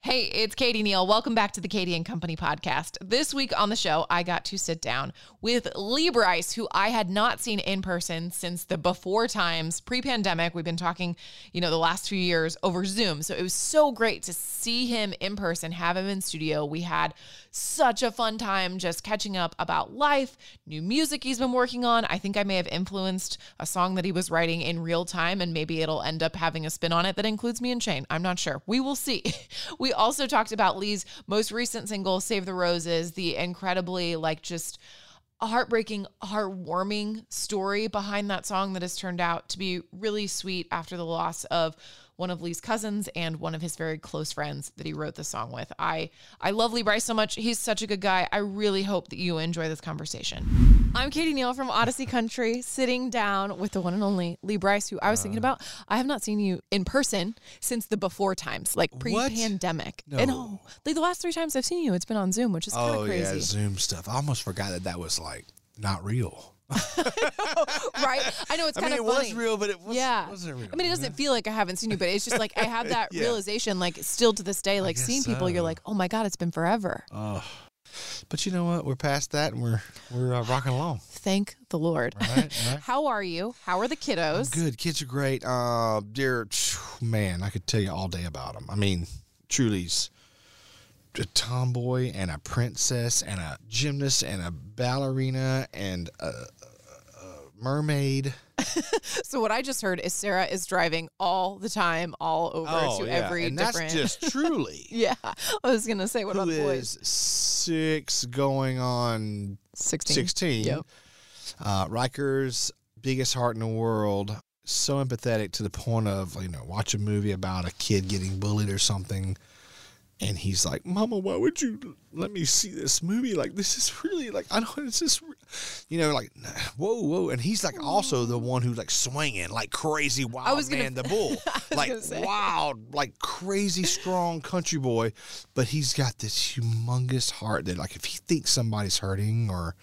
Hey, it's Katie Neal. Welcome back to the Katie and Company podcast. This week on the show, I got to sit down with Lee Brice, who I had not seen in person since the before times, pre pandemic. We've been talking, you know, the last few years over Zoom. So it was so great to see him in person, have him in studio. We had such a fun time just catching up about life, new music he's been working on. I think I may have influenced a song that he was writing in real time, and maybe it'll end up having a spin on it that includes me and Shane. I'm not sure. We will see. We also talked about Lee's most recent single, Save the Roses, the incredibly, like, just a heartbreaking, heartwarming story behind that song that has turned out to be really sweet after the loss of one of Lee's cousins and one of his very close friends that he wrote the song with. I I love Lee Brice so much. He's such a good guy. I really hope that you enjoy this conversation. I'm Katie Neal from Audacy Country, sitting down with the one and only Lee Brice, who I was thinking about. I have not seen you in person since the before times, like pre-pandemic. No. And oh, like the last three times I've seen you, it's been on Zoom, which is kind of Oh crazy. yeah, Zoom stuff. I almost forgot that that was like not real. right? I know it's I kind mean, of it funny. was real, but it was, yeah. wasn't real. I mean, it doesn't feel like I haven't seen you, but it's just like I have that Yeah. realization, like still to this day, like seeing people, you're like, oh my god, it's been forever. Oh, but you know what? We're past that, and we're we're uh, rocking along. Thank the Lord. Right, right. How are you? How are the kiddos? Good kids are great. Uh, they're man, I could tell you all day about them. I mean, Trulee's a tomboy and a princess and a gymnast and a ballerina and a, a, a mermaid. So what I just heard is Sarah is driving all the time, all over oh, to yeah. every and different. that's just Trulee. yeah, I was gonna say what who about the boys? is six going on Sixteen. 16. Yep. Uh, Ryker's biggest heart in the world. So empathetic to the point of, you know, watch a movie about a kid getting bullied or something. And he's like, Mama, why would you let me see this movie? Like, this is really, like, I don't, it's just, you know, like, whoa, whoa. And he's like also the one who's like swinging like crazy wild was gonna- man, the bull. like, wild, like crazy strong country boy. But he's got this humongous heart that, like, if he thinks somebody's hurting or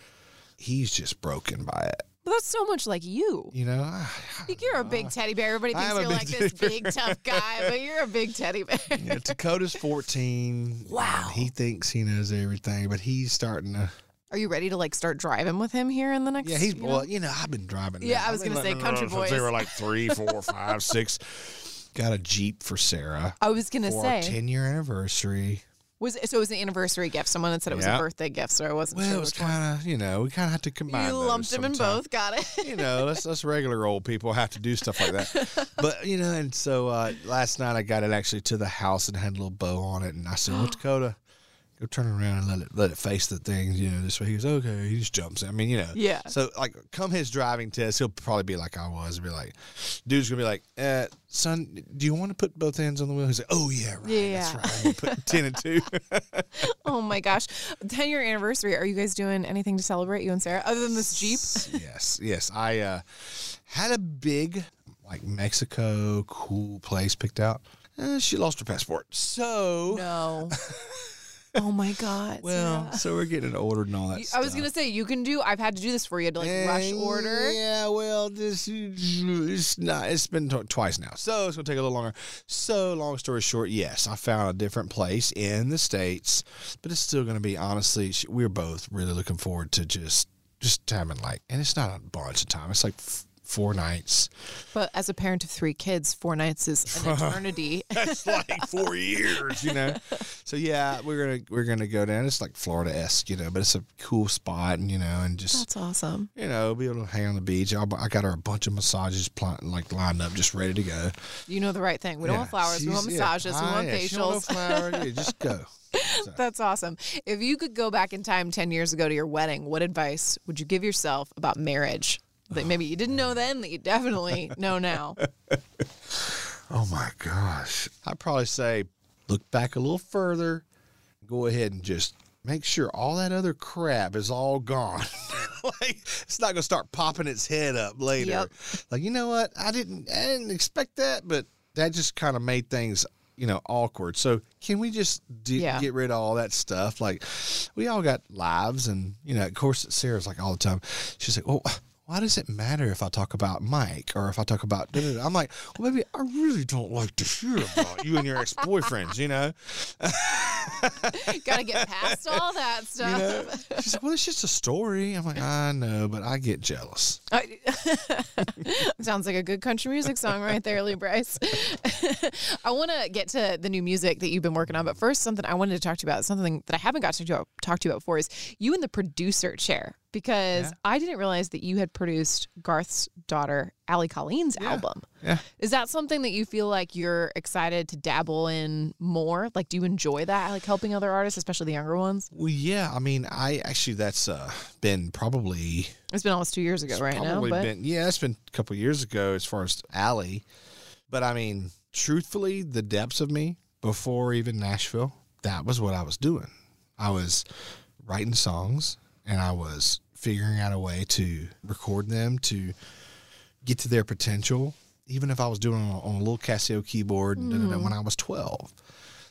he's just broken by it. But that's so much like you. You know, I, Like you're a big teddy bear. Everybody thinks you're like this big tough guy, but you're a big teddy bear. yeah, Takoda's 14. Wow. He thinks he knows everything, but he's starting to. Are you ready to like start driving with him here in the next? Yeah, he's you know? well. You know, I've been driving. Yeah, now. I was gonna say country since They were like three, four, five, six. Got a Jeep for Sarah I was gonna say 10 year anniversary. Was it, so it was an anniversary gift. Someone had said it was Yeah. a birthday gift, so I wasn't Well, sure. it was kind of, you know, we kind of had to combine. You lumped them in both. Got it. you know, us us regular old people have to do stuff like that. But you know, and so uh, last night I got it actually to the house and had a little bow on it, and I said, "Well, Takoda, go turn around and let it let it face the thing." You know, this way. He goes, "Okay." He just jumps. I mean, you know, Yeah. So like, come his driving test, he'll probably be like I was, be like, dude's gonna be like, uh, "Son, do you want to put both hands on the wheel?" He's like, "Oh yeah, right, Yeah. that's right." Put ten and two. oh my gosh, ten year anniversary. Are you guys doing anything to celebrate you and Sarah other than this Jeep? yes, yes. I uh, had a big, like Mexico cool place picked out. Uh, she lost her passport, so No. oh my god. well, Sarah. so we're getting it ordered and all that. You- I was gonna say you can do. I've had to do this for you to like rush Uh, order. Yeah, well, this it's not. It's been tw- twice now, so it's gonna take a little longer. So, long story short, yes, I found a different place in the states, but it's still gonna be honestly. We're both really looking forward to just just having like, and it's not a bunch of time. It's like four nights. But as a parent of three kids, four nights is an eternity. That's like four years, you know. So yeah, we're gonna we're gonna go down. It's like Florida esque, you know, but it's a cool spot, and you know, and just That's awesome. you know, be able to hang on the beach. I'll, I got her a bunch of massages pl- like lined up, just ready to go. You know the right thing. We don't Yeah, want flowers. We want yeah. massages. we Ah, want yeah, she don't want facials. flowers. Yeah, just go. So, That's awesome. If you could go back in time 10 years ago to your wedding, what advice would you give yourself about marriage that maybe you didn't know then that you definitely know now? oh my gosh, I'd probably say look back a little further, go ahead and just make sure all that other crap is all gone. like it's not gonna start popping its head up later. Yep. Like you know what? I didn't I didn't expect that, but that just kind of made things you know awkward. So can we just d- Yeah. get rid of all that stuff? Like we all got lives, and you know, of course, Sarah's like all the time. She's like, well. Why does it matter if I talk about Mike or if I talk about? da, da, da?" I'm like, well, maybe I really don't like to hear about you and your ex boyfriends. You know, Got to get past all that you stuff. know. She's like, well, it's just a story. I'm like, I know, but I get jealous. Sounds like a good country music song right there, Lee Brice. I want to get to the new music that you've been working on, but first, something I wanted to talk to you about, something that I haven't got to talk talk to you about before, is you in the producer chair. Because Yeah. I didn't realize that you had produced Garth's daughter, Allie Colleen's Yeah. album. Yeah. Is that something that you feel like you're excited to dabble in more? Like, do you enjoy that, like helping other artists, especially the younger ones? Well, yeah. I mean, I actually that's uh, been probably It's been almost two years ago, right now. But been yeah, it's been a couple years ago as far as Allie. But I mean, truthfully, the depths of me before even Nashville, that was what I was doing. I was writing songs and I was figuring out a way to record them to get to their potential. Even if I was doing it on, on a little Casio keyboard da, da, da, mm-hmm. when I was 12.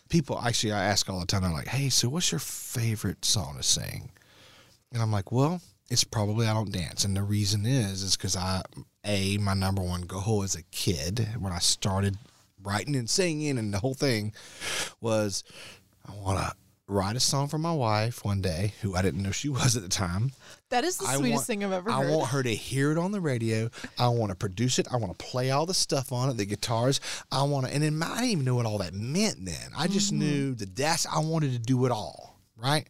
People actually, I ask all the time, they're like, hey, so what's your favorite song to sing? And I'm like, well, it's probably I don't dance. And the reason is, is because I, A, my number one goal as a kid when I started writing and singing and the whole thing was I want to write a song for my wife one day, who I didn't know she was at the time. that is the I sweetest want- thing I've ever heard. I want her to hear it on the radio. I want to produce it. I want to play all the stuff on it, the guitars. I want to, and then I didn't even know what all that meant then. I just Mm-hmm. knew that that's, I wanted to do it all, right?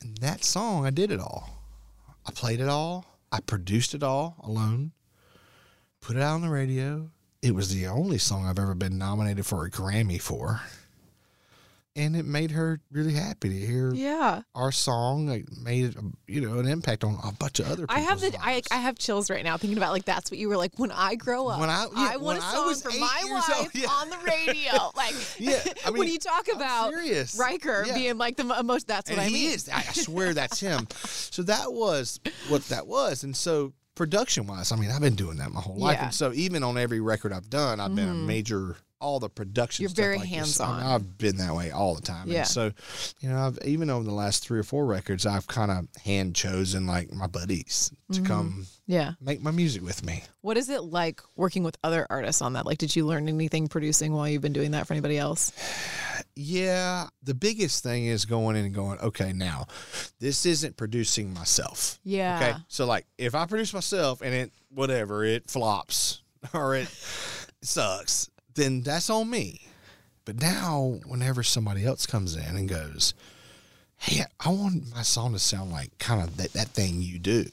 And that song, I did it all. I played it all. I produced it all alone, put it out on the radio. It was the only song I've ever been nominated for a Grammy for. And it made her really happy to hear yeah. our song like, made you know an impact on a bunch of other people. I have the I, I have chills right now thinking about like that's what you were like when I grow up. When I- yeah, want when a I song was for my wife old, yeah. on the radio. Like Yeah, I mean, when you talk I'm about serious. Ryker Yeah. being like the most that's what and I he mean. is. I I swear that's him. So that was what that was, and so production wise, I mean, I've been doing that my whole life. Mm-hmm. and so even on every record I've done, I've been a major. All the production. You're stuff very like hands-on. I mean, I've been that way all the time. Yeah. And so, you know, I've even over the last three or four records, I've kind of hand chosen like my buddies to Mm-hmm. come Yeah. make my music with me. What is it like working with other artists on that? Like, did you learn anything producing while you've been doing that for anybody else? Yeah, the biggest thing is going in and going, okay, now this isn't producing myself. Yeah. Okay. So like if I produce myself and it whatever, it flops or it sucks, then that's on me. But now whenever somebody else comes in and goes, Hey, I want my song to sound like kind of that, that thing you do.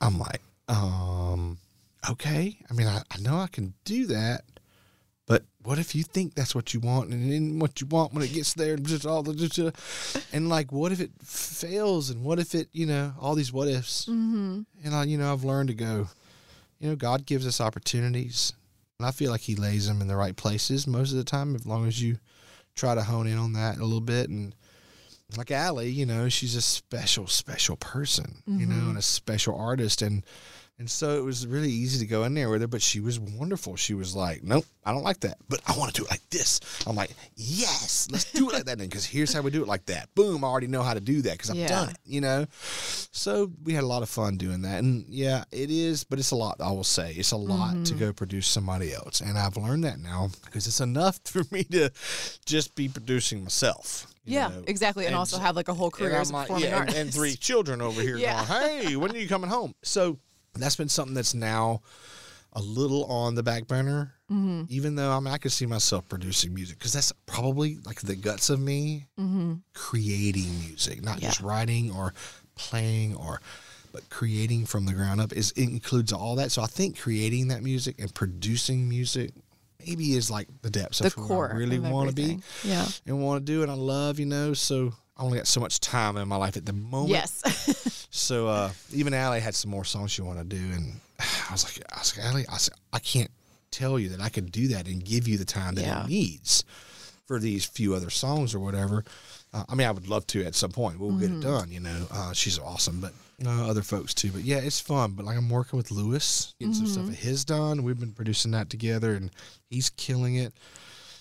I'm like, um, okay. I mean, I, I know I can do that, but what if you think that's what you want, and then what you want when it gets there, and just all the, uh, and like, what if it fails, and what if it, you know, all these what ifs, mm-hmm. and I, you know, I've learned to go, you know, God gives us opportunities, and I feel like He lays them in the right places most of the time, as long as you try to hone in on that a little bit, and like Allie, you know, she's a special, special person, you know, mm-hmm. and a special artist. And and so it was really easy to go in there with her, but she was wonderful. She was like, Nope, I don't like that. But I want to do it like this. I'm like, Yes, let's do it like that then, because here's how we do it like that. Boom, I already know how to do that because I've Yeah. done it, you know? So we had a lot of fun doing that. And yeah, it is, but it's a lot, I will say. It's a lot to mm-hmm. go produce somebody else. And I've learned that now because it's enough for me to just be producing myself. you Yeah, know? exactly. And, also have like a whole career as a like, performing yeah, and, artist. and three children over here Yeah. going, "Hey, when are you coming home?" So that's been something that's now a little on the back burner. Mm-hmm. Even though I mean, I could see myself producing music because that's probably like the guts of me creating music, not just writing or playing or. But creating from the ground up is it includes all that. So I think creating that music and producing music maybe is like the depths the of who core. I really want to be. Yeah. and want to do and I love, you know. So I only got so much time in my life at the moment. Yes. So uh, even Allie had some more songs she wanted to do, and I was like, I was like, Allie, I, said, I can't tell you that I could do that and give you the time that Yeah. it needs for these few other songs or whatever. Uh, I mean, I would love to at some point. We'll get it done. You know, uh, she's awesome, but uh, other folks too. But yeah, it's fun. But like I'm working with Lewis, getting some stuff of his done. We've been producing that together, and he's killing it.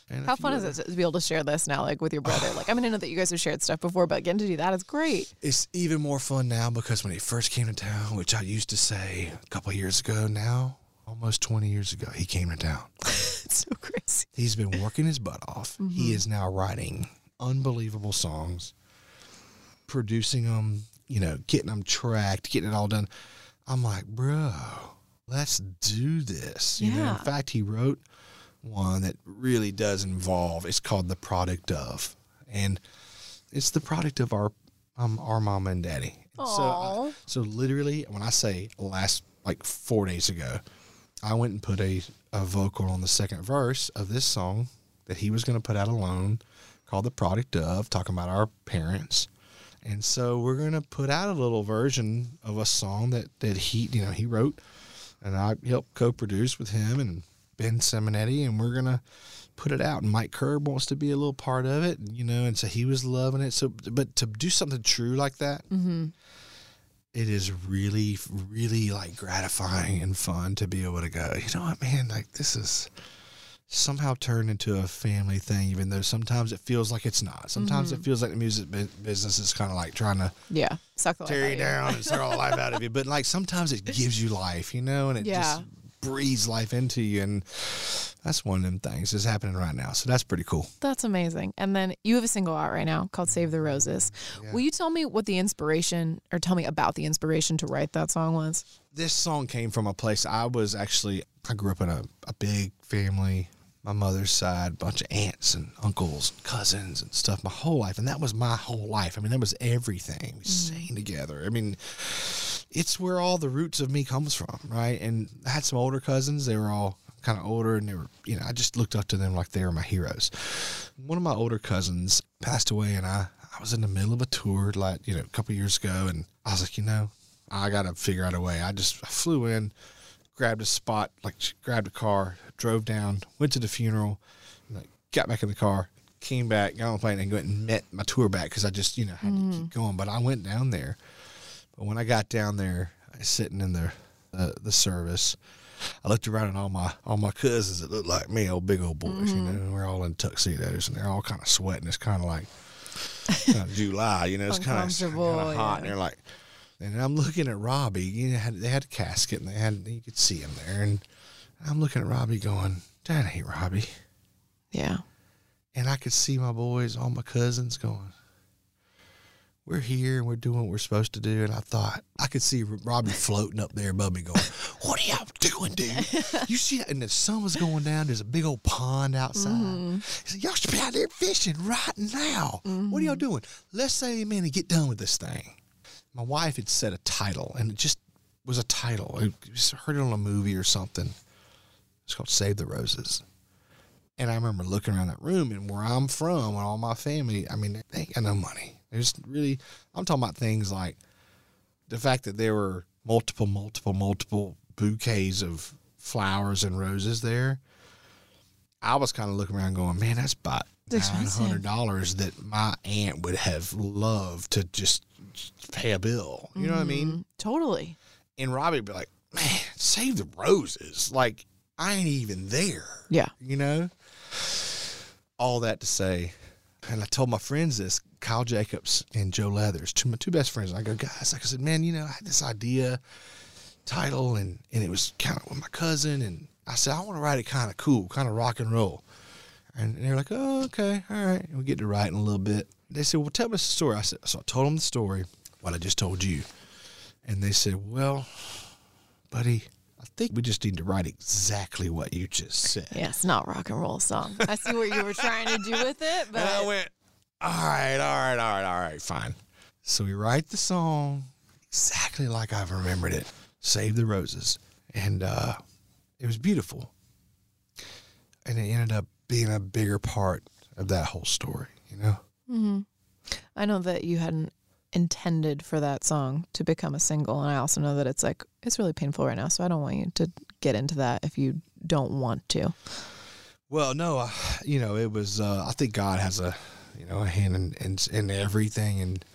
And How fun is it to be able to share this now, like with your brother? Like, I mean, I know that you guys have shared stuff before, but getting to do that is great. It's even more fun now because when he first came to town, which I used to say a couple of years ago, now almost 20 years ago, he came to town. It's so crazy. He's been working his butt off. He mm-hmm. is now writing unbelievable songs, producing them, you know, getting them tracked, getting it all done. I'm like, bro, let's do this. You know, in fact, he wrote one that really does involve. It's called "The Product of," and it's the product of our um, our mama and daddy. So, Aw. I, so literally, when I say last like four days ago, I went and put a, a vocal on the second verse of this song that he was going to put out alone called The Product of, talking about our parents. And so we're going to put out a little version of a song that, that he, you know, he wrote and I helped co-produce with him and Ben Simonetti and we're going to put it out. And Mike Curb wants to be a little part of it, you know, and so he was loving it. So, but to do something true like that, mm-hmm. it is really, really like gratifying and fun to be able to go, you know what, man, like this is somehow turned into a family thing, even though sometimes it feels like it's not. Sometimes it mm-hmm. feels like the music bu- business is kind of like trying to Yeah. Suck tear you down and suck all the life out of you. But like sometimes it gives you life, you know, and it Yeah. just breathes life into you. And that's one of them things that's happening right now. So that's pretty cool. That's amazing. And then you have a single out right now called Save the Roses. Will you tell me what the inspiration or tell me about the inspiration to write that song was? this song came from a place I was actually I grew up in a, a big family. My mother's side, bunch of aunts and uncles, and cousins and stuff my whole life. And that was my whole life. I mean, that was everything. We mm. sang together. I mean, it's where all the roots of me comes from, right? And I had some older cousins. They were all kind of older and they were, you know, I just looked up to them like they were my heroes. One of my older cousins passed away and I, I was in the middle of a tour like, you know, a couple years ago and I was like, you know, I got to figure out a way. I just I flew in, grabbed a spot, like grabbed a car, drove down, went to the funeral, like, got back in the car, came back, got on the plane, and went and met my tour back because I just, you know, had to keep mm. going. But I went down there. But when I got down there, I was sitting in the uh, the service. I looked around at all my all my cousins that looked like me, old big old boys. You know, we're all in tuxedos and they're all kind of sweating. It's kind of like kind of July. You know, it's kind of kind of hot, yeah. and they're like. And I'm looking at Robbie. You know, had, they had a casket, and they had you could see him there. And I'm looking at Robbie, going, "That ain't Robbie." Yeah. And I could see my boys, all my cousins, going, "We're here and we're doing what we're supposed to do." And I thought I could see Robbie floating up there above me, going, "What are y'all doing, dude? You see that?" And the sun was going down. There's a big old pond outside. Mm-hmm. He said, "Y'all should be out there fishing right now. What are y'all mm-hmm. doing? Let's say amen and get done with this thing." my wife had said a title, and it just was a title. I heard it on a movie or something. It's called Save the Roses. And I remember looking around that room, and where I'm from, and all my family, I mean, they ain't got no money. There's really, I'm talking about things like the fact that there were multiple, multiple, multiple bouquets of flowers and roses there. I was kind of looking around going, man, that's about It's nine expensive. hundred dollars that my aunt would have loved to just pay a bill. You know what I mean? Mm, Totally. And Robbie would be like, man, save the roses. Like, I ain't even there. Yeah. You know? All that to say, and I told my friends this, Kyle Jacobs and Joe Leathers, two my two best friends. I go, guys, like I said, man, you know, I had this idea, title, and and it was kind of with my cousin, and I said, I want to write it kind of cool, kind of rock and roll. And they're like, oh, okay, all right. And we get to writing a little bit. They said, well, tell us the story. I said, so I told them the story, what I just told you. And they said, well, buddy, I think we just need to write exactly what you just said. Yeah, it's not rock and roll song. I see what you were trying to do with it, but And I went, all right, all right, all right, all right, fine. So we write the song exactly like I've remembered it. Save the Roses. And uh, it was beautiful. And it ended up being a bigger part of that whole story, you know? Mm-hmm. I know that you hadn't intended for that song to become a single, and I also know that it's like it's really painful right now. So I don't want you to get into that if you don't want to. Well, no, you know, it was. Uh, I think God has a, you know, a hand in, in in everything, and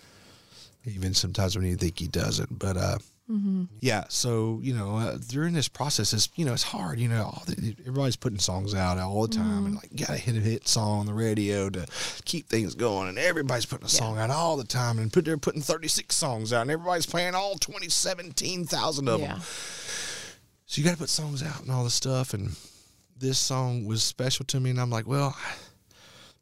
even sometimes when you think He doesn't. But uh, yeah, so you know, uh, during this process, is you know, it's hard. You know, all the, everybody's putting songs out all the time, and like, gotta hit a hit song on the radio to keep things going, and everybody's putting a song out all the time, and put they're putting thirty six songs out, and everybody's playing all twenty seventeen thousand of Yeah. them. So you got to put songs out and all this stuff. And this song was special to me. And I'm like, well,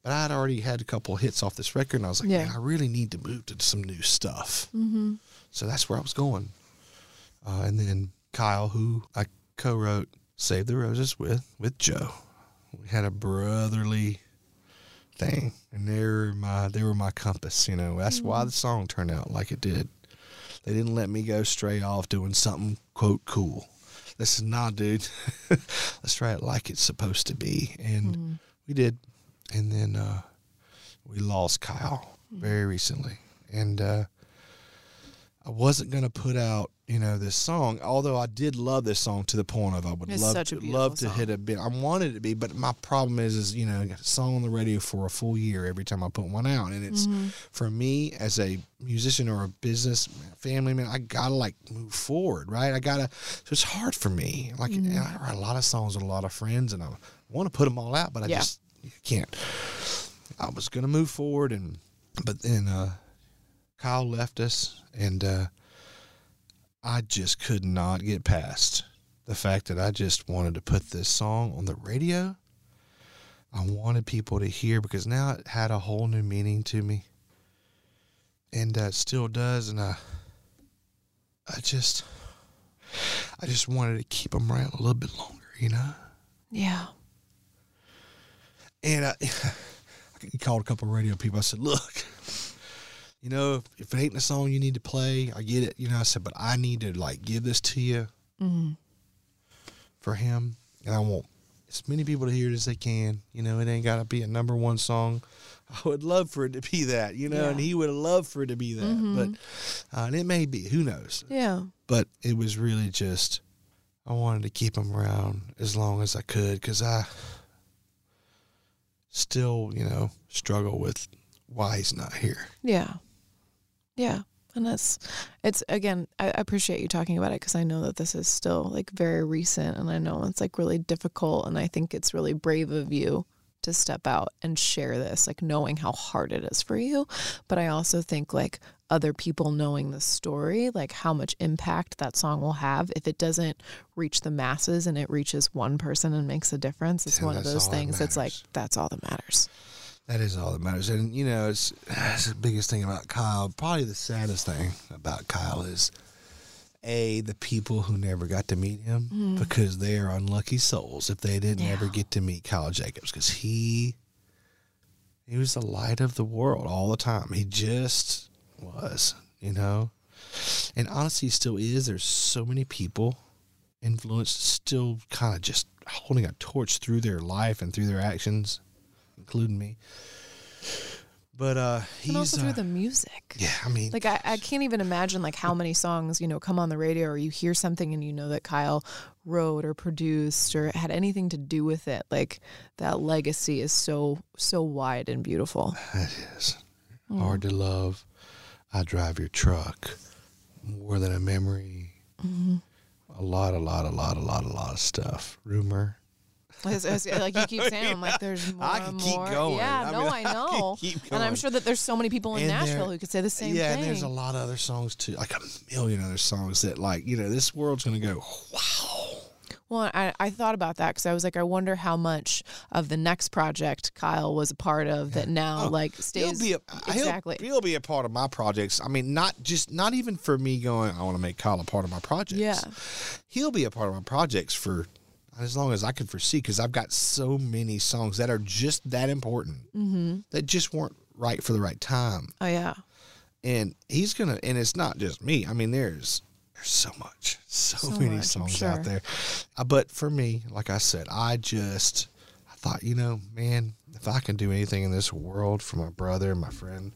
but I'd already had a couple hits off this record. And I was like, Yeah. man, I really need to move to some new stuff. Mm-hmm. So that's where I was going. Uh, and then Kyle, who I co wrote Save the Roses with, with Joe, we had a brotherly thing. And they were my, they were my compass, you know. That's why the song turned out like it did. They didn't let me go stray off doing something quote cool. This is not, dude. Let's try it like it's supposed to be, and we did. And then uh, we lost Kyle very recently, and uh, I wasn't gonna put out, you know, this song. Although I did love this song to the point of I would It's love to love to song. hit a bit. I wanted it to be, but my problem is, is you know, I got a song on the radio for a full year every time I put one out, and it's Mm-hmm. for me as a musician or a business family man, I gotta like move forward, right? I gotta. So it's hard for me. Like Mm-hmm. I write a lot of songs with a lot of friends, and I want to put them all out, but I Yeah. just can't. I was gonna move forward, and but then uh, Kyle left us, and uh, I just could not get past the fact that I just wanted to put this song on the radio. I wanted people to hear because now it had a whole new meaning to me, and uh, it still does. And I, I just, I just wanted to keep them around a little bit longer, you know. Yeah. And I, I called a couple of radio people. I said, "Look, you know, if, if it ain't the song you need to play, I get it. You know, I said, but I need to like give this to you for him, and I want as many people to hear it as they can. You know, it ain't got to be a number one song. I would love for it to be that, you know, and he would love for it to be that, but uh, and it may be. Who knows? Yeah. but it was really just I wanted to keep him around as long as I could because I still, you know, struggle with why he's not here. Yeah. Yeah. And that's, it's again, I appreciate you talking about it because I know that this is still like very recent and I know it's like really difficult. And I think it's really brave of you to step out and share this, like knowing how hard it is for you. But I also think like other people knowing the story, like how much impact that song will have if it doesn't reach the masses and it reaches one person and makes a difference. It's Yeah, one of those all that things that's like, that's all that matters. That is all that matters. And you know, it's that's the biggest thing about Kyle. Probably the saddest thing about Kyle is a the people who never got to meet him mm-hmm. because they are unlucky souls if they didn't ever get to meet Kyle Jacobs because he he was the light of the world all the time. He just was, you know. And honestly, he still is. There's so many people influenced, still kind of just holding a torch through their life and through their actions, including me. But uh, he's and also uh, through the music. yeah. I mean, Like I, I can't even imagine like how many songs, you know, come on the radio or you hear something and you know that Kyle wrote or produced or had anything to do with it. Like that legacy is so so wide and beautiful. That is hard to love. I drive your truck. More than a memory. A lot, a lot, a lot, a lot, a lot of stuff. Rumor. As- as- like you keep saying, I'm like there's more I and keep more. going. Yeah, I no, mean, I I know. keep And I'm sure that there's so many people in And Nashville there- who could say the same yeah, thing. and there's a lot of other songs too, like a million other songs that, like, you know, this world's gonna go. Wow. Well, I, I thought about that because I was like, I wonder how much of the next project Kyle was a part of that now oh, like He'll stays Oh, be a, exactly. He'll, he'll be a part of my projects. I mean, not just not even for me going. I want to make Kyle a part of my projects. Yeah. he'll be a part of my projects for as long as I can foresee because I've got so many songs that are just that important mm-hmm. that just weren't right for the right time. Oh yeah. And he's gonna, and it's not just me. I mean, there's there's so much, so, So many much, songs sure. out there. Uh, but for me, like I said, I just I thought, you know, man, if I can do anything in this world for my brother and my friend.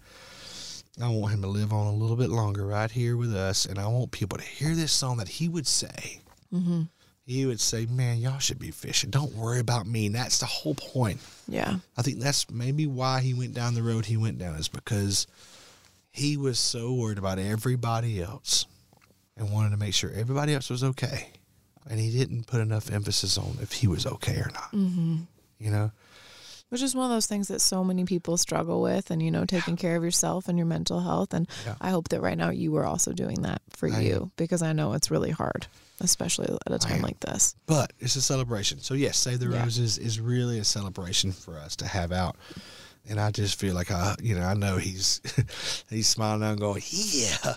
I want him to live on a little bit longer right here with us, and I want people to hear this song that he would say. Mm-hmm. He would say, "Man, y'all should be fishing. Don't worry about me." And that's the whole point. Yeah. I think that's maybe why he went down the road he went down is because he was so worried about everybody else and wanted to make sure everybody else was okay. And he didn't put enough emphasis on if he was okay or not. Mm-hmm. You know? Which is one of those things that so many people struggle with, and you know, taking care of yourself and your mental health. And Yeah. I hope that right now you are also doing that for I you am. because I know it's really hard, especially at a time like this. But it's a celebration. So, yes, Save the Yeah. Roses is really a celebration for us to have out. And I just feel like I, you know, I know he's he's smiling and going, yeah,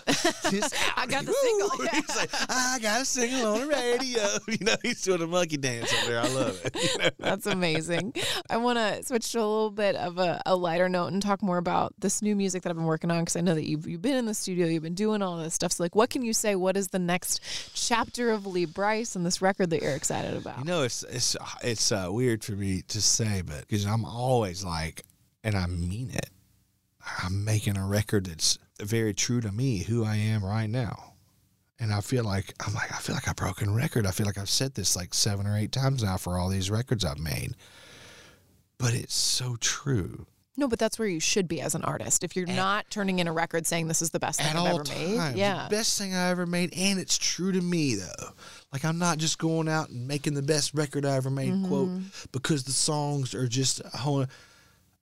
I got the single. He's like, I got a single on the radio. You know, he's doing a monkey dance up there. I love it. You know? That's amazing. I want to switch to a little bit of a, a lighter note and talk more about this new music that I've been working on because I know that you've, you've been in the studio, you've been doing all this stuff. So, like, what can you say? What is the next chapter of Lee Brice and this record that you're excited about? You know, it's it's it's uh, weird for me to say, but because I'm always like, and I mean it, I'm making a record that's very true to me, who I am right now. And I feel like I'm like I feel like a broken record. I feel like I've said this like seven or eight times now for all these records I've made. But it's so true. no, but that's where you should be as an artist. If you're not turning in a record saying this is the best thing at I've all ever made, yeah, The best thing I ever made, and it's true to me though. Like I'm not just going out and making the best record I ever made, quote, mm-hmm. because the songs are just a whole.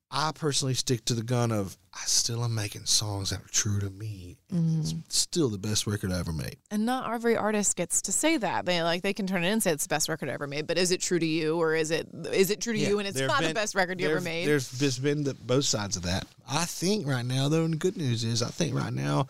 I personally stick to the gun of I still am making songs that are true to me. and It's mm-hmm. still the best record I ever made. and not every artist gets to say that. They like they can turn it in and say it's the best record I ever made, but is it true to you or is it is it true to you and it's not have the best record you ever made? There's, there's been the, both sides of that. I think right now, though, and the good news is, I think right now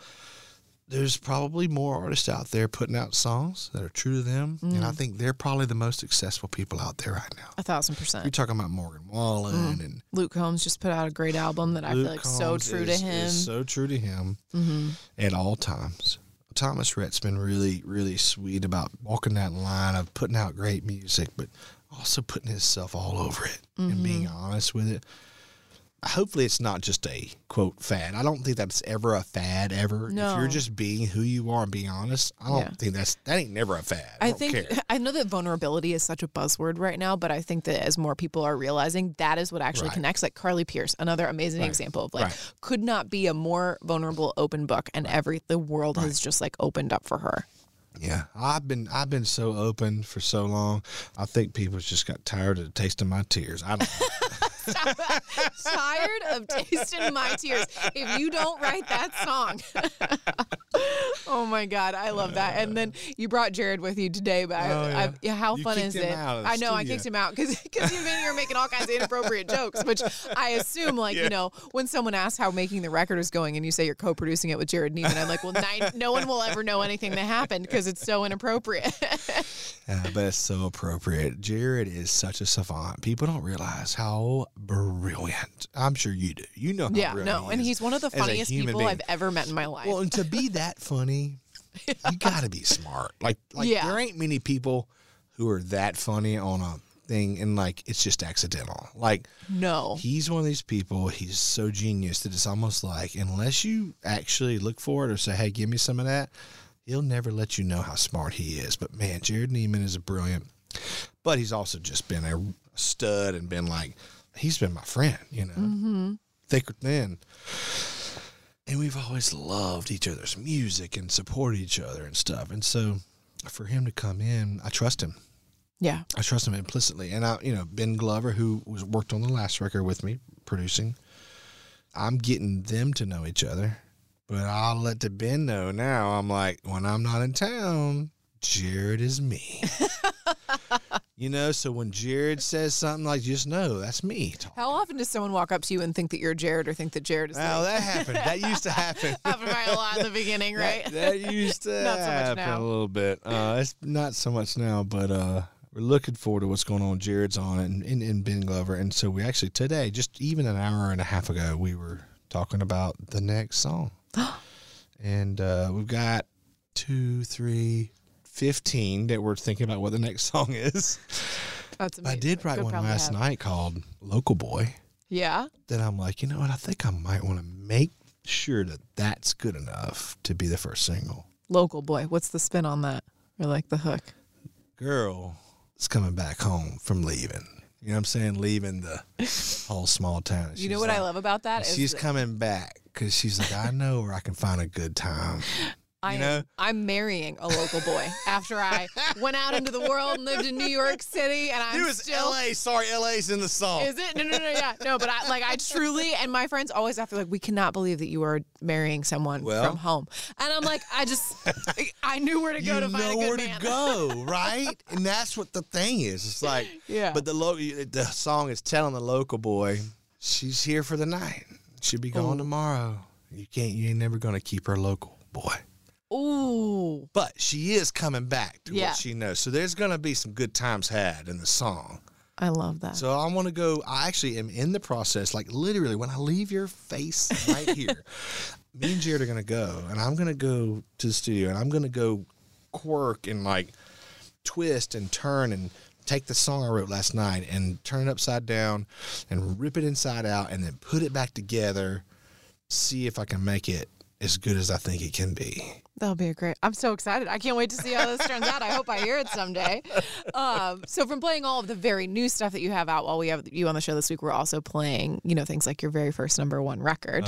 there's probably more artists out there putting out songs that are true to them, and Mm. I think they're probably the most successful people out there right now. A thousand percent. You're talking about Morgan Wallen and Luke Combs just put out a great album that I feel Luke like so true is- to him. so true to him mm-hmm. at all times. Thomas Rhett's been really, really sweet about walking that line of putting out great music, but also putting himself all over it and being Mm-hmm. honest with it. Hopefully, it's not just a quote fad. I don't think that's ever a fad ever. If you're just being who you are and being honest, I don't Yeah. think that's that ain't never a fad. I, I think care. I know that vulnerability is such a buzzword right now, but I think that as more people are realizing that is what actually Right. connects. Like Carly Pearce, another amazing Right. example of like Right. could not be a more vulnerable open book, and every the world has just like opened up for her. Yeah, I've been I've been so open for so long. I think people just got tired of the taste of my tears. I don't. Tired of tasting my tears. If you don't write that song. oh my God. I love that. And then you brought Jerrod with you today, but I, Oh, yeah. I, yeah, how You fun is it? out of the I know I kicked him out because you've been here making all kinds of inappropriate jokes, which I assume, like, you know, when someone asks how making the record is going and you say you're co producing it with Jerrod Niemann, I'm like, well, nine, no one will ever know anything that happened because it's so inappropriate. Yeah, but it's so appropriate. Jared is such a savant. People don't realize how brilliant. I'm sure you do. You know how yeah, brilliant no. he And he's one of the funniest people being. I've ever met in my life. Well, and to be that funny, you got to be smart. Like, like Yeah. there ain't many people who are that funny on a thing, and like it's just accidental. Like no. he's one of these people. He's so genius that it's almost like unless you actually look for it or say, "Hey, give me some of that," he'll never let you know how smart he is. But man, Jerrod Niemann is a brilliant. But he's also just been a stud and been like, he's been my friend, you know, Mm-hmm. thick or thin. And we've always loved each other's music and supported each other and stuff. And so for him to come in, I trust him. Yeah. I trust him implicitly. And I, you know, Ben Glover, who was worked on the last record with me, producing, I'm getting them to know each other. But I'll let the Ben know now. I'm like, when I'm not in town, Jerrod is me. you know, so when Jerrod says something like, just know that's me. talking. How often does someone walk up to you and think that you're Jerrod or think that Jerrod is Well, me? that happened. That used to happen. happened by a lot in the beginning, right? That, that used to Not so much happen now. a little bit. Uh, it's not so much now, but uh, we're looking forward to what's going on. Jerrod's on it and, and, and Ben Glover. And so we actually today, just even an hour and a half ago, we were talking about the next song. and uh, we've got two, three, 15 that we're thinking about what the next song is. That's amazing. I did write Could one last have. night called Local Boy. Yeah. Then I'm like, you know what? I think I might want to make sure that that's good enough to be the first single. Local boy. What's the spin on that? Or like the hook? girl is coming back home from leaving. You know what I'm saying? Leaving the whole small town. You know what I love about that? She's that coming back because she's like, I know where I can find a good time. I you am, know? I'm marrying a local boy after I went out into the world and lived in New York City, and I'm it was still. L.A. Sorry, L.A.'s in the song. Is it? No, no, no, yeah, no. But I like, I truly, and my friends always after like, we cannot believe that you are marrying someone Well. from home, and I'm like, I just, I knew where to go to find a good where man. to go, right? and that's what the thing is. It's like, Yeah. But the lo- the song is telling the local boy she's here for the night. She'll be gone tomorrow. You can't. You ain't never gonna keep her local, boy. Ooh, But she is coming back to Yeah. what she knows. So there's gonna be some good times had in the song. I love that. So I want to go. I actually am in the process, like literally, when I leave your face right here, me and Jerrod are gonna go, and I'm gonna go to the studio, and I'm gonna go quirk and like twist and turn and take the song I wrote last night and turn it upside down and rip it inside out, and then put it back together. See if I can make it as good as I think it can be. That'll be a great. I'm so excited. I can't wait to see how this turns out. I hope I hear it someday. Um, so, from playing all of the very new stuff that you have out while we have you on the show this week, we're also playing, you know, things like your very first number one record,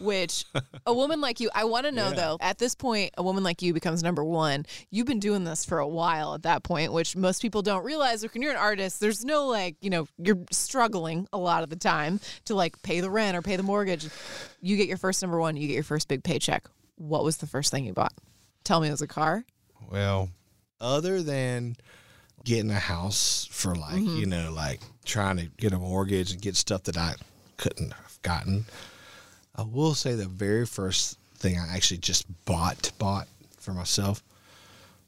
which a woman like you, I want to know Yeah. though, at this point, a woman like you becomes number one. You've been doing this for a while at that point, which most people don't realize. Like, when you're an artist, there's no like, you know, you're struggling a lot of the time to like pay the rent or pay the mortgage. You get your first number one, you get your first big paycheck. What was the first thing you bought? Tell me it was a car. Well, other than getting a house for like, mm-hmm. you know, like trying to get a mortgage and get stuff that I couldn't have gotten, I will say the very first thing I actually just bought bought for myself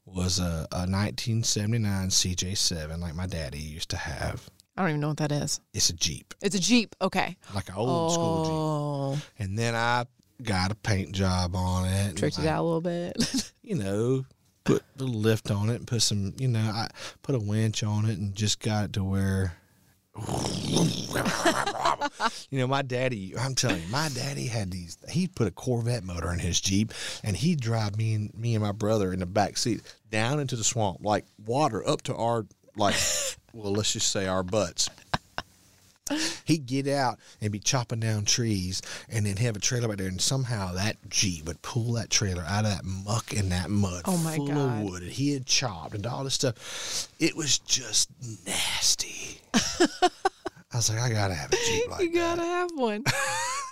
was a, a 1979 CJ7 like my daddy used to have. I don't even know what that is. It's a Jeep, It's a Jeep. Okay. like an old school Oh, Jeep. And then I got a paint job on it. tricked it I- out a little bit. you know, put a lift on it and put some, you know, I put a winch on it and just got it to where, you know, my daddy, I'm telling you, my daddy had these, he put a Corvette motor in his Jeep and he'd drive me and me and my brother in the back seat down into the swamp, like water up to our, like, well, let's just say our butts. He'd get out and be chopping down trees and then have a trailer back there. And somehow that Jeep would pull that trailer out of that muck and that mud Oh, my full God. of wood. And he had chopped and all this stuff. It was just nasty. I was like, I got to have a Jeep like you gotta that. have one.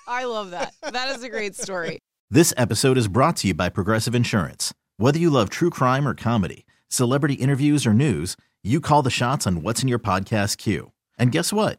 I love that. That is a great story. This episode is brought to you by Progressive Insurance. Whether you love true crime or comedy, celebrity interviews or news, you call the shots on what's in your podcast queue. And guess what?